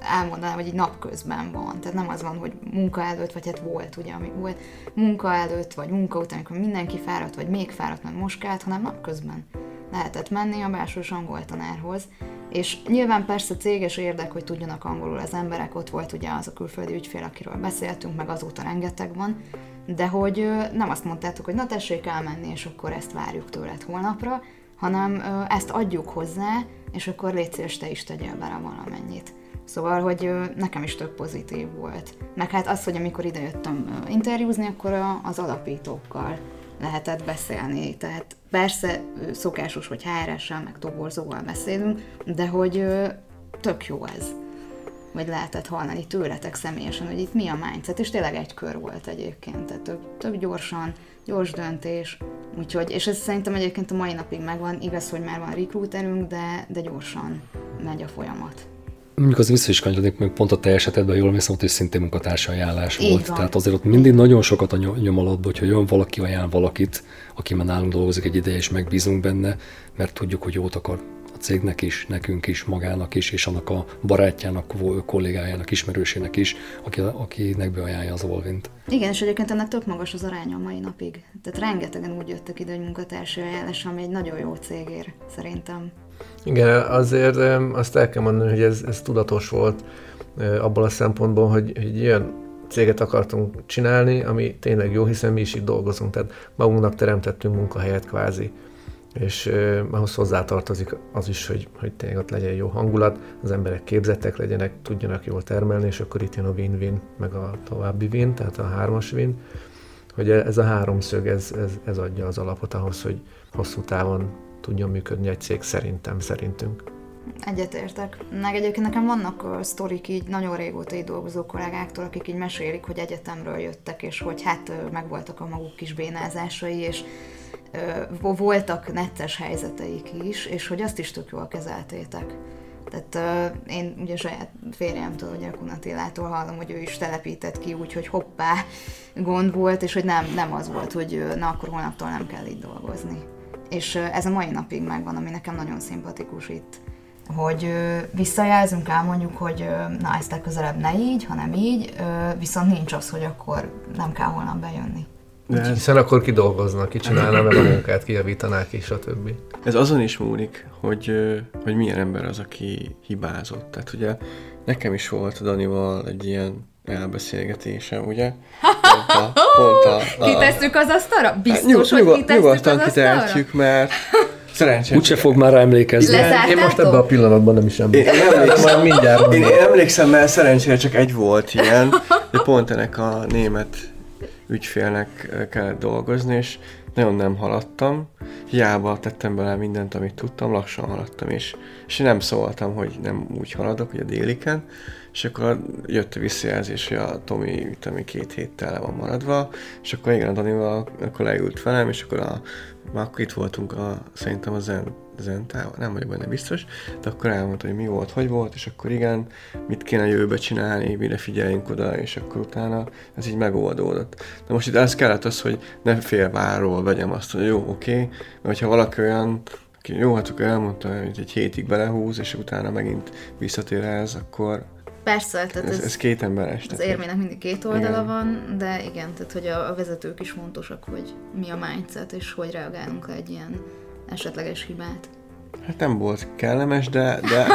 elmondanám, hogy egy napközben van. Tehát nem az van, hogy munka előtt, vagy hát volt, ugye, ami volt munka előtt, vagy munka után, amikor mindenki fáradt, vagy még fáradt, meg moskált, hanem napközben lehetett menni a belsős angol tanárhoz. És nyilván persze céges érdek, hogy tudjanak angolul az emberek, ott volt ugye az a külföldi ügyfél, akiről beszéltünk, meg azóta rengeteg van, de hogy nem azt mondtátok, hogy na tessék elmenni, és akkor ezt várjuk tőled holnapra, hanem ezt adjuk hozzá, és akkor légy szíves, te is tegyél bele valamennyit. Szóval, hogy nekem is tök pozitív volt. Meg hát az, hogy amikor idejöttem interjúzni, akkor az alapítókkal lehetett beszélni. Tehát persze szokásos, hogy HR-essel, meg toborzóval beszélünk, de hogy tök jó ez. Vagy lehetett hallani tőletek személyesen, hogy itt mi a mindset, és tényleg egy kör volt egyébként, tehát tök, tök gyorsan, gyors döntés, úgyhogy, és ez szerintem egyébként a mai napig megvan, igaz, hogy már van recruiterünk, de, de gyorsan megy a folyamat. Mondjuk az vissza is kanyarodik, meg pont a te esetedben jól mész, hogy szintén munkatársi ajánlás Így volt. Van. Tehát azért ott mindig nagyon sokat a nyom alatt, hogyha jön valaki ajánl valakit, aki már nálunk dolgozik egy ideje, és megbízunk benne, mert tudjuk, hogy jót akar a cégnek is, nekünk is, magának is, és annak a barátjának, kollégájának, ismerősének is, aki, akinek beajánlja az Olvint. Igen, és egyébként ennek tök magas az aránya a mai napig. Tehát rengetegen úgy jöttek ide, hogy munkatársi ajánlás, ami egy nagyon jó cégér, szerintem. Igen, azért azt el kell mondani, hogy ez, ez tudatos volt abból a szempontból, hogy, hogy ilyen céget akartunk csinálni, ami tényleg jó, hiszen mi is itt dolgozunk, tehát magunknak teremtettünk munkahelyet kvázi, és eh, ahhoz hozzátartozik az is, hogy, hogy tényleg ott legyen jó hangulat, az emberek képzettek legyenek, tudjanak jól termelni, és akkor itt jön a win-win, meg a további win, tehát a hármas win, hogy ez a háromszög, ez, ez, ez adja az alapot ahhoz, hogy hosszú távon tudjon működni egy cég szerintem, szerintünk. Egyetértek. Meg egyébként nekem vannak uh, sztorik így nagyon régóta így dolgozó kollégáktól, akik így mesélik, hogy egyetemről jöttek, és hogy hát uh, megvoltak a maguk kis bénázásai, és uh, voltak netes helyzeteik is, és hogy azt is tök jól kezeltétek. Tehát uh, én ugye saját férjemtől, ugye a Kunatilától hallom, hogy ő is telepített ki úgy, hogy hoppá, gond volt, és hogy nem, nem az volt, hogy na akkor holnaptól nem kell itt dolgozni és ez a mai napig megvan, ami nekem nagyon szimpatikus itt hogy visszajelzünk, elmondjuk, hogy na ezt legközelebb ne így, hanem így, viszont nincs az, hogy akkor nem kell holnap bejönni. De Hiszen akkor kidolgoznak, kicsinálna meg a munkát, kijavítanák és a többi. Ez azon is múlik, hogy, hogy milyen ember az, aki hibázott. Tehát ugye nekem is volt Danival egy ilyen elbeszélgetése, ugye? Pont a, pont a, a... Kitesszük az asztalra? Biztos, nyug, hogy kitesszük Nyugodtan kitehetjük, mert Szerencsére. Úgyse fog már emlékezni. Lezártátok? Én most ebben a pillanatban nem is emlékszem. Én, emlékszem, mindjárt én, én emlékszem, mert szerencsére csak egy volt ilyen, de pont ennek a német ügyfélnek kellett dolgozni, és nagyon nem haladtam. Hiába tettem bele mindent, amit tudtam, lassan haladtam, és, és nem szóltam, hogy nem úgy haladok, hogy a déliken, és akkor jött a visszajelzés, hogy a Tomi, ami két héttel le van maradva, és akkor igen, a Danival akkor leült velem, és akkor a, már akkor itt voltunk a, szerintem a Zen, Zen táv, nem vagyok benne biztos, de akkor elmondta, hogy mi volt, hogy volt, és akkor igen, mit kéne jövőbe csinálni, mire figyeljünk oda, és akkor utána ez így megoldódott. De most itt ez kellett az, hogy ne félváról vegyem azt, hogy jó, oké, okay, mert hogyha valaki olyan, jó, hát akkor elmondta, hogy egy hétig belehúz, és utána megint visszatér ez, akkor, Persze, tehát ez, ez, ez két emberes. Az érmének mindig két oldala igen. van, de igen, tehát hogy a, a vezetők is fontosak, hogy mi a mindset, és hogy reagálunk egy ilyen esetleges hibát. Hát nem volt kellemes, de, de,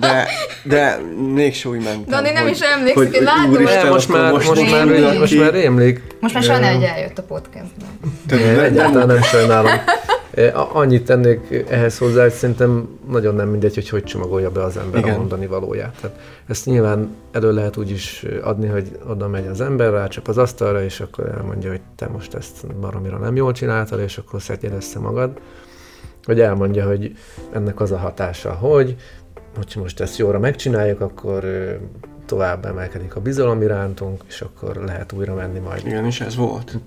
de, de még úgy mentem. Dani nem hogy, is emlékszik, hogy, látom. Úristen, most, már, most, most, már, most, most már rémlik. Most már sajnálom, hogy eljött a podcastban. Egyáltalán nem sajnálom. Annyit tennék ehhez hozzá, hogy szerintem nagyon nem mindegy, hogy hogy csomagolja be az ember Igen. a mondani valóját. Tehát ezt nyilván elő lehet úgy is adni, hogy oda megy az ember, rácsap az asztalra, és akkor elmondja, hogy te most ezt baromira nem jól csináltad, és akkor szedjed össze magad. Vagy elmondja, hogy ennek az a hatása, hogy hogyha most ezt jóra megcsináljuk, akkor tovább emelkedik a bizalom irántunk, és akkor lehet újra menni majd. Igen, és ez volt.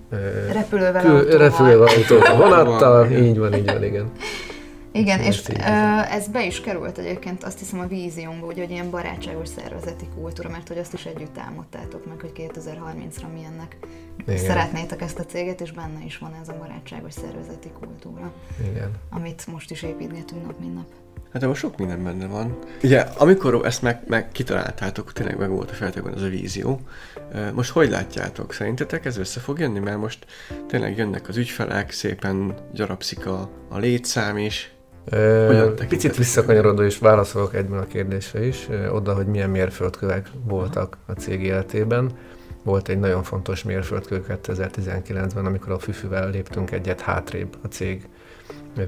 Repülővel, kül, repülővel autóval, vonattal, így van, így van, igen. Igen, és ö, ez be is került egyébként, azt hiszem a víziónkba, hogy, hogy ilyen barátságos szervezeti kultúra, mert hogy azt is együtt álmodtátok meg, hogy 2030-ra milyennek Igen. szeretnétek ezt a céget, és benne is van ez a barátságos szervezeti kultúra. Igen. Amit most is építgetünk nap, mint nap. Hát most sok minden benne van. Ugye, amikor ezt meg, meg kitaláltátok, tényleg meg volt a feltétben ez a vízió, most hogy látjátok? Szerintetek ez össze fog jönni? Mert most tényleg jönnek az ügyfelek, szépen gyarapszik a, a létszám is, Ö, picit visszakanyarodó és válaszolok egyben a kérdésre is, oda, hogy milyen mérföldkövek voltak a cég életében. Volt egy nagyon fontos mérföldkő 2019-ben, amikor a Füfüvel léptünk egyet hátrébb a cég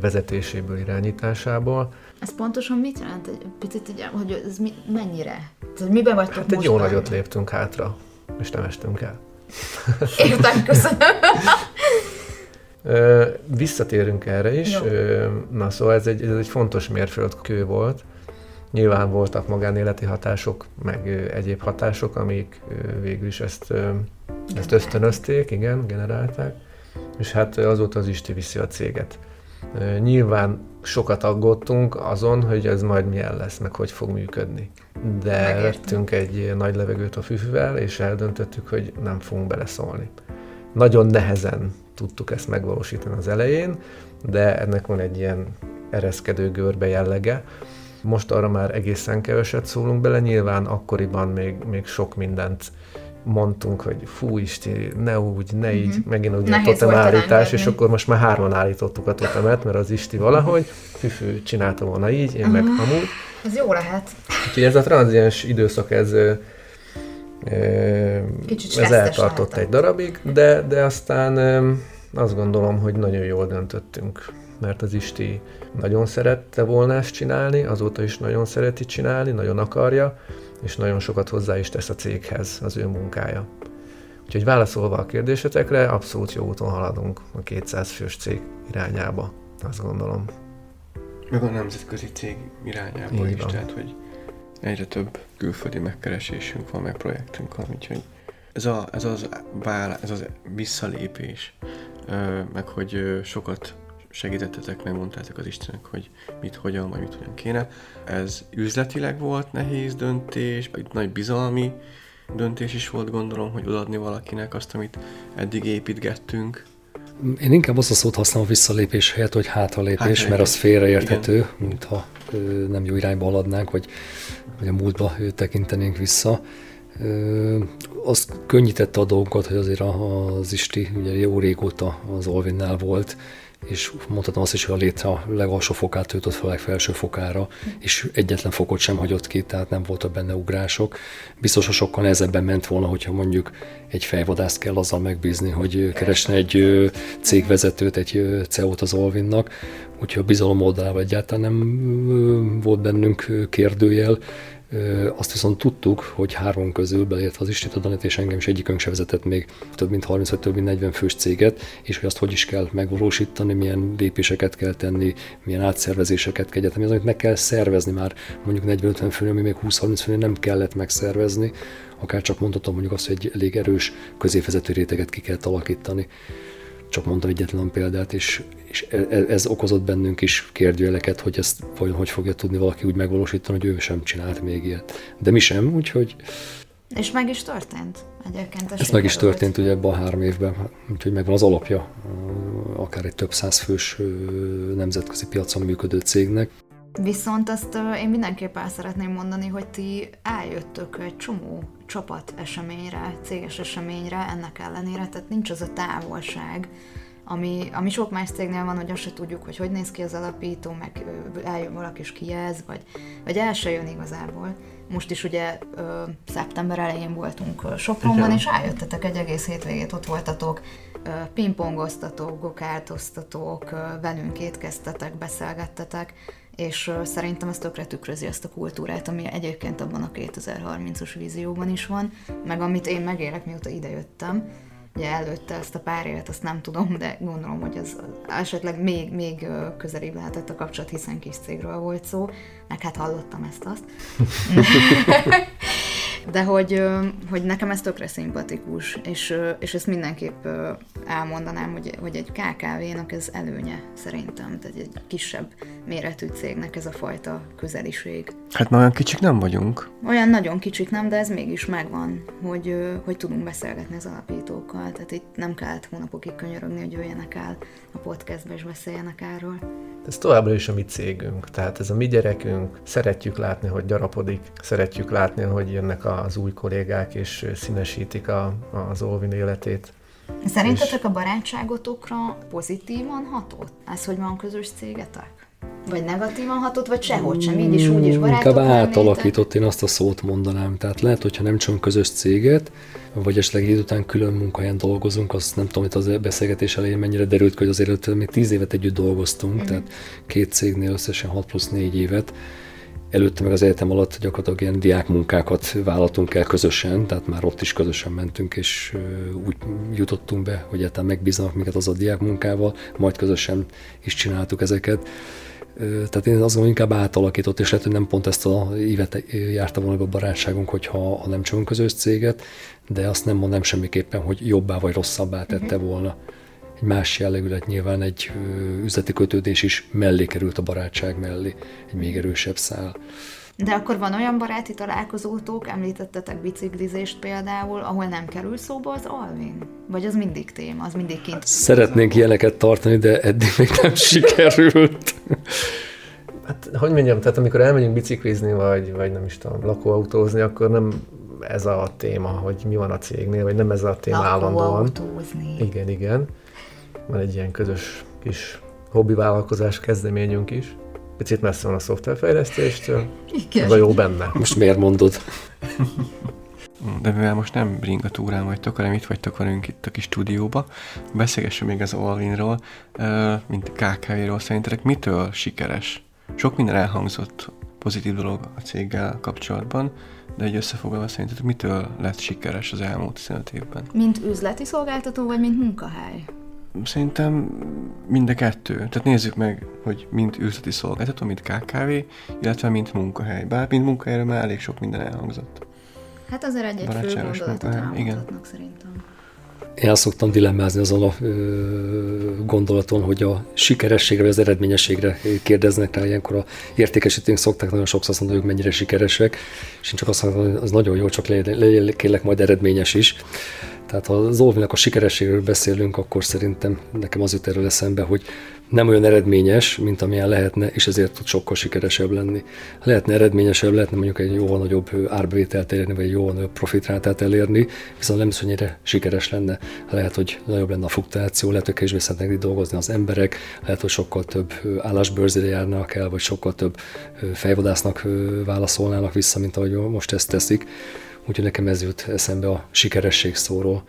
vezetéséből, irányításából. Ez pontosan mit jelent? Egy picit, hogy ez mi, mennyire? Tehát miben vagytok hát egy jó nagyot léptünk hátra, és nem estünk el. Értem, köszönöm. Visszatérünk erre is. Jó. Na szóval ez egy, ez egy fontos mérföldkő volt. Nyilván voltak magánéleti hatások, meg egyéb hatások, amik végül is ezt, ezt ösztönözték, igen, generálták. És hát azóta az Isti viszi a céget. Nyilván sokat aggódtunk azon, hogy ez majd milyen lesz, meg hogy fog működni. De vettünk egy nagy levegőt a fűfűvel, és eldöntöttük, hogy nem fogunk beleszólni. Nagyon nehezen tudtuk ezt megvalósítani az elején, de ennek van egy ilyen ereszkedő görbe jellege. Most arra már egészen keveset szólunk bele, nyilván akkoriban még, még sok mindent mondtunk, hogy fú Isti, ne úgy, ne így, uh-huh. megint ugye a totem állítás, és akkor most már hárman állítottuk a totemet, mert az Isti valahogy, Füfű csinálta volna így, én uh-huh. meg mhm. amúgy. Ez jó lehet. Úgyhogy ez a tranziens időszak, ez Kicsit ez eltartott egy darabig, de, de aztán azt gondolom, hogy nagyon jól döntöttünk, mert az Isti nagyon szerette volna ezt csinálni, azóta is nagyon szereti csinálni, nagyon akarja, és nagyon sokat hozzá is tesz a céghez az ő munkája. Úgyhogy válaszolva a kérdésetekre, abszolút jó úton haladunk a 200 fős cég irányába, azt gondolom. Meg a nemzetközi cég irányába Így is, van. tehát hogy egyre több külföldi megkeresésünk van, meg projektünk van, úgyhogy ez, a, ez, az, vála, ez az visszalépés, meg hogy sokat segítettetek, megmondtátok az Istennek, hogy mit, hogyan, vagy mit, hogyan kéne. Ez üzletileg volt nehéz döntés, vagy nagy bizalmi döntés is volt, gondolom, hogy odaadni valakinek azt, amit eddig építgettünk. Én inkább azt a szót használom a visszalépés helyett, hogy hátralépés, hát, mert az félreérthető, mintha nem jó irányba haladnánk, vagy, vagy a múltba tekintenénk vissza. Az könnyítette a dolgokat, hogy azért az Isti ugye jó régóta az Olvinnál volt, és mondhatom azt is, hogy a létre a legalsó fokát töltött fel a legfelső fokára, és egyetlen fokot sem hagyott ki, tehát nem voltak benne ugrások. Biztos, hogy sokkal nehezebben ment volna, hogyha mondjuk egy fejvadászt kell azzal megbízni, hogy keresne egy cégvezetőt, egy CEO-t az Olvinnak, úgyhogy a bizalom oldalában egyáltalán nem volt bennünk kérdőjel, azt viszont tudtuk, hogy három közül, beleértve az Istitodanit és engem is egyikünk se vezetett még több mint 30 vagy több mint 40 fős céget, és hogy azt hogy is kell megvalósítani, milyen lépéseket kell tenni, milyen átszervezéseket kell egyetem, amit meg kell szervezni már. Mondjuk 40-50 fő, ami még 20-30 fő nem kellett megszervezni, akár csak mondhatom mondjuk azt, hogy egy elég erős középvezető réteget ki kell alakítani csak mondtam egyetlen példát, és, és e, e, ez okozott bennünk is kérdőjeleket, hogy ezt vajon hogy fogja tudni valaki úgy megvalósítani, hogy ő sem csinált még ilyet. De mi sem, úgyhogy... És meg is történt egyébként. Ez meg is történt ugye ebben a három évben, úgyhogy megvan az alapja akár egy több száz fős nemzetközi piacon működő cégnek. Viszont azt én mindenképp el szeretném mondani, hogy ti eljöttök egy csomó csapat eseményre, céges eseményre, ennek ellenére, tehát nincs az a távolság, ami, ami sok más cégnél van, hogy azt se tudjuk, hogy hogy néz ki az alapító, meg eljön valaki és kijelz, vagy, vagy el se jön igazából. Most is ugye ö, szeptember elején voltunk Sopronban, és eljöttetek egy egész hétvégét, ott voltatok, ö, pingpongoztatok, gokártoztatok, ö, velünk étkeztetek, beszélgettetek, és szerintem ez tökre tükrözi azt a kultúrát, ami egyébként abban a 2030-as vízióban is van, meg amit én megélek, mióta idejöttem. Ugye előtte ezt a pár évet, azt nem tudom, de gondolom, hogy ez esetleg még, még közelébb lehetett a kapcsolat, hiszen kis cégről volt szó, meg hát hallottam ezt-azt. De hogy, hogy nekem ez tökre szimpatikus, és, és ezt mindenképp elmondanám, hogy, hogy egy KKV-nak ez előnye szerintem, tehát egy kisebb méretű cégnek ez a fajta közeliség. Hát már olyan kicsik nem vagyunk. Olyan nagyon kicsik nem, de ez mégis megvan, hogy, hogy tudunk beszélgetni az alapítókkal, tehát itt nem kellett hónapokig könyörögni, hogy jöjjenek el a podcastbe és beszéljenek erről. Ez továbbra is a mi cégünk, tehát ez a mi gyerekünk, szeretjük látni, hogy gyarapodik, szeretjük látni, hogy jönnek az új kollégák és színesítik a, az Olvin életét. Szerintetek a barátságotokra pozitívan hatott? Ez, hogy van közös cégetek? Vagy negatívan hatott, vagy sehogy sem, így is, úgy is barátok Inkább átalakított, én azt a szót mondanám. Tehát lehet, hogyha nem csak közös céget, vagy esetleg idő után külön munkahelyen dolgozunk, azt nem tudom, hogy az beszélgetés elején mennyire derült, hogy azért még tíz évet együtt dolgoztunk, mm. tehát két cégnél összesen 6 plusz 4 évet, előtte meg az egyetem alatt gyakorlatilag ilyen diákmunkákat vállaltunk el közösen, tehát már ott is közösen mentünk, és úgy jutottunk be, hogy egyáltalán megbíznak minket az a diákmunkával, majd közösen is csináltuk ezeket. Tehát én azt gondolom, inkább átalakított, és lehet, hogy nem pont ezt a évet járta volna a barátságunk, hogyha ha nem csak közös céget, de azt nem mondom semmiképpen, hogy jobbá vagy rosszabbá tette mhm. volna. Egy más jellegű lett nyilván egy üzleti kötődés is mellé került a barátság mellé, egy még erősebb szál. De akkor van olyan baráti találkozótok, említettetek biciklizést például, ahol nem kerül szóba az Alvin? Vagy az mindig téma, az mindig kint? Szeretnénk ilyeneket tartani, de eddig még nem sikerült. Hogy mondjam, tehát amikor elmegyünk biciklizni, vagy, vagy nem is tudom, lakóautózni, akkor nem ez a téma, hogy mi van a cégnél, vagy nem ez a téma állandóan. Igen, igen. Van egy ilyen közös kis hobbi vállalkozás kezdeményünk is. Picit messze van a szoftverfejlesztéstől, Igen. de jó benne. Most miért mondod? De mivel most nem bringatúrán vagytok, hanem itt vagytok velünk itt a kis stúdióba, beszélgessünk még az Alvinról, mint KKV-ról. Szerintetek mitől sikeres? Sok minden elhangzott pozitív dolog a céggel kapcsolatban, de egy összefoglalva szerintetek mitől lett sikeres az elmúlt 15 évben? Mint üzleti szolgáltató, vagy mint munkahely? Szerintem mind a kettő. Tehát nézzük meg, hogy mint üzleti szolgáltató, mint KKV, illetve mint munkahely. Bár mint munkahelyről már elég sok minden elhangzott. Hát azért egy-egy fő gondolatot Igen. szerintem. Azt szoktam dilemmázni azon a ö, gondolaton, hogy a sikerességre vagy az eredményességre kérdeznek rá, ilyenkor a értékesítőnk szokták nagyon sokszor azt mondani, hogy mennyire sikeresek, és én csak azt mondom, hogy az nagyon jó, csak legyen, kérlek majd eredményes is. Tehát ha az Olvinak a sikerességről beszélünk, akkor szerintem nekem az jut erről eszembe, hogy nem olyan eredményes, mint amilyen lehetne, és ezért tud sokkal sikeresebb lenni. Lehetne eredményesebb, lehetne mondjuk egy jóval nagyobb árbevételt elérni, vagy egy jóval nagyobb profitrátát elérni, viszont nem hogy ennyire sikeres lenne. Lehet, hogy nagyobb lenne a fluktuáció, lehet, hogy kevésbé szeretnék dolgozni az emberek, lehet, hogy sokkal több állásbőrzére járnak el, vagy sokkal több fejvadásznak válaszolnának vissza, mint ahogy most ezt teszik. Úgyhogy nekem ez jut eszembe a sikeresség szóról,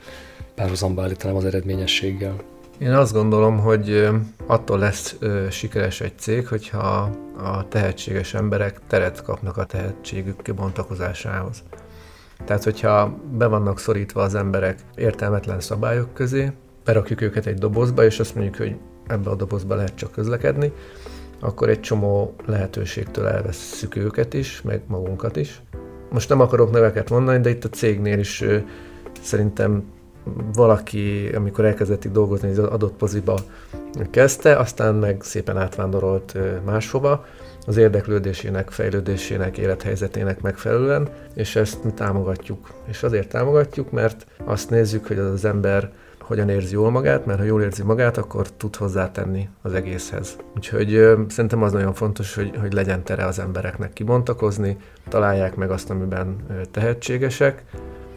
párhuzamba állítanám az eredményességgel. Én azt gondolom, hogy attól lesz sikeres egy cég, hogyha a tehetséges emberek teret kapnak a tehetségük kibontakozásához. Tehát, hogyha be vannak szorítva az emberek értelmetlen szabályok közé, berakjuk őket egy dobozba, és azt mondjuk, hogy ebbe a dobozba lehet csak közlekedni, akkor egy csomó lehetőségtől elveszük őket is, meg magunkat is. Most nem akarok neveket mondani, de itt a cégnél is szerintem valaki, amikor elkezdett itt dolgozni, az adott poziba kezdte, aztán meg szépen átvándorolt máshova, az érdeklődésének, fejlődésének, élethelyzetének megfelelően, és ezt mi támogatjuk. És azért támogatjuk, mert azt nézzük, hogy az, az ember hogyan érzi jól magát, mert ha jól érzi magát, akkor tud hozzátenni az egészhez. Úgyhogy ö, szerintem az nagyon fontos, hogy, hogy legyen tere az embereknek kibontakozni, találják meg azt, amiben tehetségesek,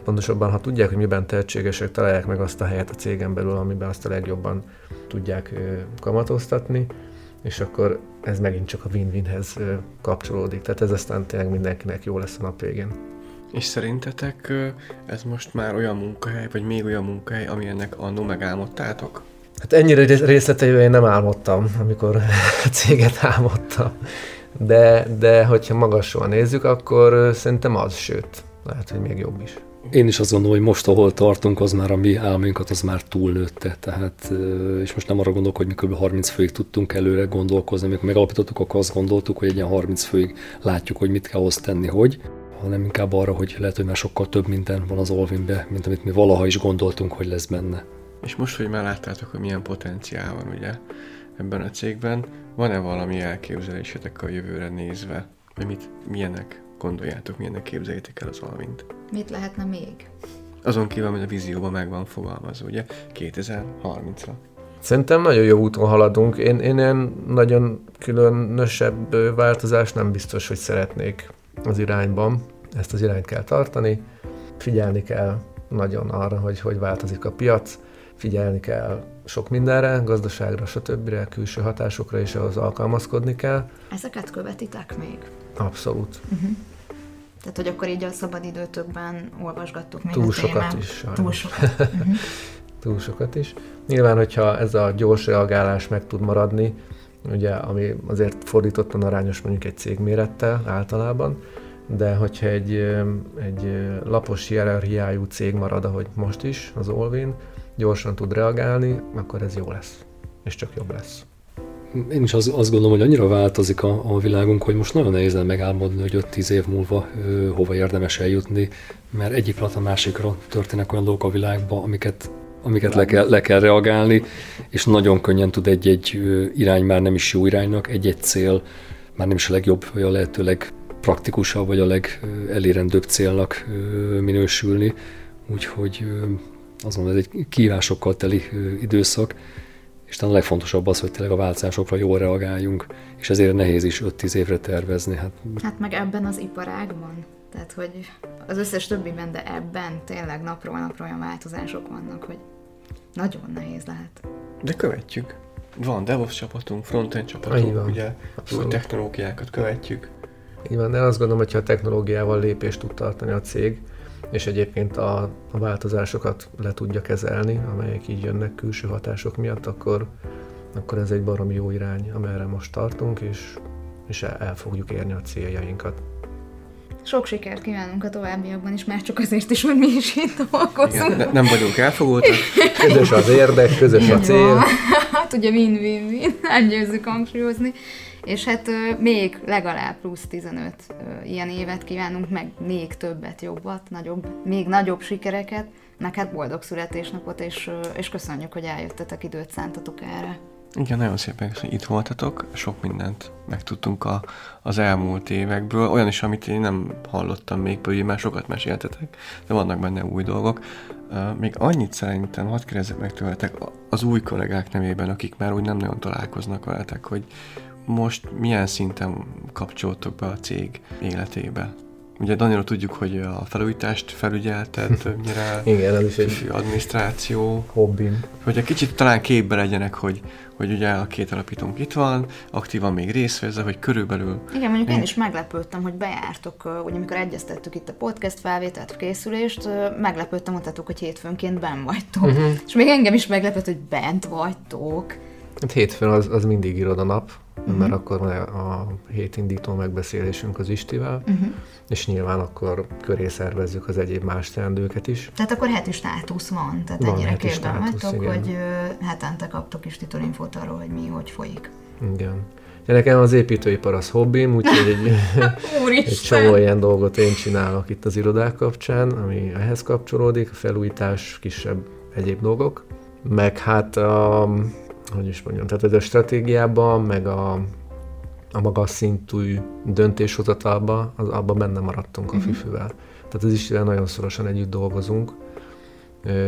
Pontosabban, ha tudják, hogy miben tehetségesek, találják meg azt a helyet a cégen belül, amiben azt a legjobban tudják kamatoztatni, és akkor ez megint csak a win-winhez kapcsolódik. Tehát ez aztán tényleg mindenkinek jó lesz a nap végén. És szerintetek ez most már olyan munkahely, vagy még olyan munkahely, ami ennek annó megálmodtátok? Hát ennyire részleteivel én nem álmodtam, amikor a céget álmodtam. De, de hogyha magasról nézzük, akkor szerintem az, sőt, lehet, hogy még jobb is. Én is azt gondolom, hogy most, ahol tartunk, az már a mi álmainkat, az már túlnőtte. Tehát, és most nem arra gondolok, hogy mi kb. 30 főig tudtunk előre gondolkozni. Amikor megalapítottuk, akkor azt gondoltuk, hogy egy ilyen 30 főig látjuk, hogy mit kell ahhoz tenni, hogy. hanem inkább arra, hogy lehet, hogy már sokkal több minden van az Olvinbe, mint amit mi valaha is gondoltunk, hogy lesz benne. És most, hogy már láttátok, hogy milyen potenciál van ugye ebben a cégben, van-e valami elképzelésetek a jövőre nézve? Vagy mit, milyenek gondoljátok, milyenek képzeljétek el az Alvint? Mit lehetne még? Azon kívül, hogy a vízióban meg van fogalmazva, ugye 2030-ra. Szerintem nagyon jó úton haladunk. Én, én ilyen nagyon különösebb változást nem biztos, hogy szeretnék az irányban. Ezt az irányt kell tartani. Figyelni kell nagyon arra, hogy hogy változik a piac. Figyelni kell sok mindenre, gazdaságra, stb. külső hatásokra is ahhoz alkalmazkodni kell. Ezeket követitek még? Abszolút. Uh-huh. Tehát, hogy akkor így a szabadidőtökben olvasgattuk még Túl a sokat témát. is, sajnos. Túl sokat. Uh-huh. Túl sokat is. Nyilván, hogyha ez a gyors reagálás meg tud maradni, ugye, ami azért fordítottan arányos mondjuk egy cég mérettel általában, de hogyha egy, egy lapos hierarchiájú cég marad, ahogy most is, az Olvin, gyorsan tud reagálni, akkor ez jó lesz. És csak jobb lesz. Én is azt, azt gondolom, hogy annyira változik a, a világunk, hogy most nagyon nehéz megálmodni, hogy 5-10 év múlva ö, hova érdemes eljutni, mert egyik pillanat a másikra történnek olyan dolgok a világban, amiket amiket le kell, le kell reagálni, és nagyon könnyen tud egy-egy irány már nem is jó iránynak, egy-egy cél már nem is a legjobb, vagy a lehető legpraktikusabb, vagy a legelérendőbb célnak minősülni. Úgyhogy azt mondom, ez egy kívásokkal teli időszak, és talán a legfontosabb az, hogy tényleg a változásokra jól reagáljunk, és ezért nehéz is 5-10 évre tervezni. Hát, hát meg ebben az iparágban, tehát hogy az összes többiben, de ebben tényleg napról napra olyan változások vannak, hogy nagyon nehéz lehet. De követjük. Van DevOps csapatunk, frontend csapatunk, van. ugye új technológiákat követjük. Így van, de azt gondolom, hogyha a technológiával lépést tud tartani a cég, és egyébként a, a változásokat le tudja kezelni, amelyek így jönnek külső hatások miatt, akkor, akkor ez egy baromi jó irány, amerre most tartunk, és, és el, el fogjuk érni a céljainkat. Sok sikert kívánunk a továbbiakban is, már csak azért is, hogy mi is itt dolgozunk. Ne, nem vagyunk elfogultak. Közös az érdek, közös a cél. Hát ugye win-win-win, győzzük hangsúlyozni. És hát még legalább plusz 15 ilyen évet kívánunk, meg még többet, jobbat, nagyobb, még nagyobb sikereket. Neked boldog születésnapot, és, és köszönjük, hogy eljöttetek, időt szántatok erre. Igen, nagyon szépen hogy itt voltatok, sok mindent megtudtunk a, az elmúlt évekből, olyan is, amit én nem hallottam még, pedig már sokat meséltetek, de vannak benne új dolgok. Még annyit szerintem, hadd kérdezzek meg tőletek az új kollégák nevében, akik már úgy nem nagyon találkoznak veletek, hogy most milyen szinten kapcsoltok be a cég életébe? Ugye Daniel tudjuk, hogy a felújítást felügyelted többnyire. Igen, ez is egy adminisztráció. Hobbim. Hogy egy kicsit talán képbe legyenek, hogy, hogy ugye a két alapítónk itt van, aktívan még részt vesz, hogy körülbelül... Igen, mondjuk én is meglepődtem, hogy bejártok, ugye amikor egyeztettük itt a podcast felvételt, készülést, meglepődtem, mondtátok, hogy hétfőnként ben vagytok. Uh-huh. És még engem is meglepett, hogy bent vagytok. Hát hétfőn az, az mindig irodanap, uh-huh. mert akkor van a hét indító megbeszélésünk az Istivel, uh-huh. és nyilván akkor köré szervezzük az egyéb más teendőket is. Tehát akkor heti státusz van, tehát van ennyire képben vagytok, hogy hetente kaptok Istitől infót arról, hogy mi, hogy folyik. Igen. De nekem az építőipar az hobbim, úgyhogy egy, egy csomó ilyen dolgot én csinálok itt az irodák kapcsán, ami ehhez kapcsolódik, a felújítás, kisebb egyéb dolgok. Meg hát a, hogy is mondjam, tehát ez a stratégiában, meg a, a magas szintű döntéshozatalba, az, abban benne maradtunk a uh-huh. FIFÜ-vel. Tehát az is nagyon szorosan együtt dolgozunk,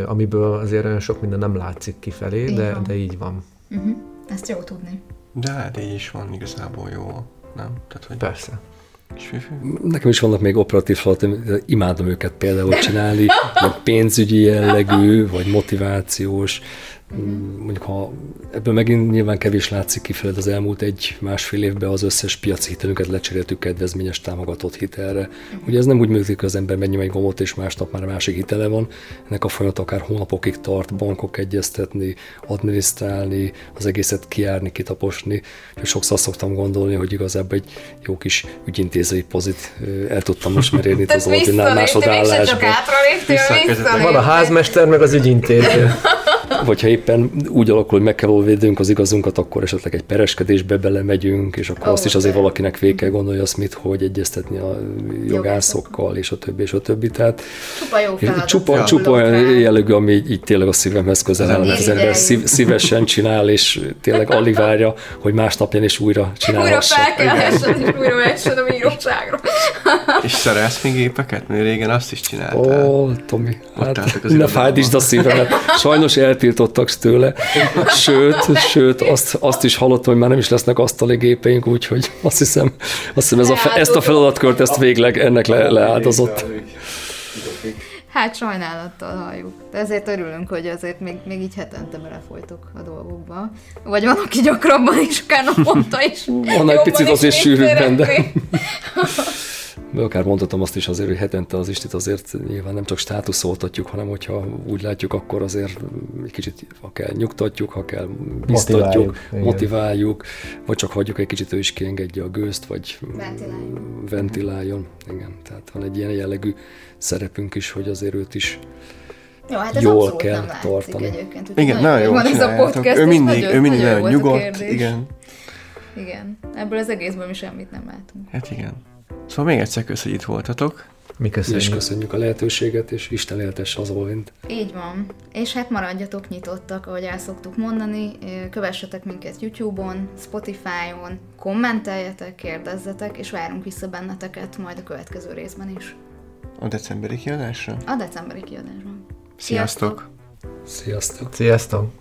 amiből azért olyan sok minden nem látszik kifelé, de, de így van. Uh-huh. Ezt jó tudni. De hát így is van igazából jó, nem? Tehát, hogy Persze. Nekem is vannak még operatív feladatok, imádom őket például csinálni, vagy pénzügyi jellegű, vagy motivációs, Mondjuk ha ebből megint nyilván kevés látszik kifelé, az elmúlt egy-másfél évben az összes piaci hitelünket lecseréltük kedvezményes támogatott hitelre. Ugye ez nem úgy működik, hogy az ember mennyi egy gombot, és másnap már másik hitele van. Ennek a folyamat akár hónapokig tart, bankok egyeztetni, adminisztrálni, az egészet kiárni, kitaposni. És sokszor szoktam gondolni, hogy igazából egy jó kis ügyintézői pozit el tudtam most már érni az oldinál másodállásban. Van a házmester, meg az ügyintéző. Vagy ha éppen úgy alakul, hogy meg kell védünk az igazunkat, akkor esetleg egy pereskedésbe belemegyünk, és akkor Ó, azt is azért valakinek végig kell gondolni azt, mit, hogy egyeztetni a jogászokkal, és a többi, és a többi. Tehát Csupa jó feladat. csupa, olyan jellegű, ami így, így tényleg a szívemhez közel áll, mert az ember szív, szívesen csinál, és tényleg alig várja, hogy másnap jön és újra Újra csinálhassa. felkelhessen, és újra mehessen a bíróságra. És szerelsz még gépeket? Mert régen azt is csináltál. Ó, Tomi, hát ne fájdítsd a szívemet. Sajnos eltiltottak tőle. Sőt, sőt azt, azt is hallottam, hogy már nem is lesznek asztali gépeink, úgyhogy azt hiszem, azt hiszem ez a, ezt a feladatkört, ezt végleg ennek le, leáldozott. Hát sajnálattal halljuk. De ezért örülünk, hogy azért még, még így hetente belefolytok a dolgokba. Vagy van, aki gyakrabban is, akár naponta is. Van egy picit azért sűrűbben, de akár mondhatom azt is azért, hogy hetente az Istit azért nyilván nem csak státuszoltatjuk, hanem hogyha úgy látjuk, akkor azért egy kicsit, ha kell nyugtatjuk, ha kell biztatjuk, Motiváljuk, igen. motiváljuk, vagy csak hagyjuk egy kicsit, ő is kiengedje a gőzt, vagy Ventiláljon. ventiláljon. Igen, tehát van egy ilyen jellegű szerepünk is, hogy azért őt is Jó, hát ez Jól kell nem látszik tartani. egyébként. Igen, nagyon jó jól van ez a podcast, Ő mindig, nagyon, ő mindig nagyon, nagyon nyugodt. Igen. Igen. Ebből az egészből mi semmit nem látunk. Hát igen. Szóval még egyszer kösz, hogy itt voltatok. Mi és köszönjük. köszönjük a lehetőséget, és Isten éltesse az Olvint. Így van. És hát maradjatok nyitottak, ahogy el szoktuk mondani. Kövessetek minket YouTube-on, Spotify-on, kommenteljetek, kérdezzetek, és várunk vissza benneteket majd a következő részben is. A decemberi kiadásra. A decemberi kiadásban. Sziasztok! Sziasztok! Sziasztok!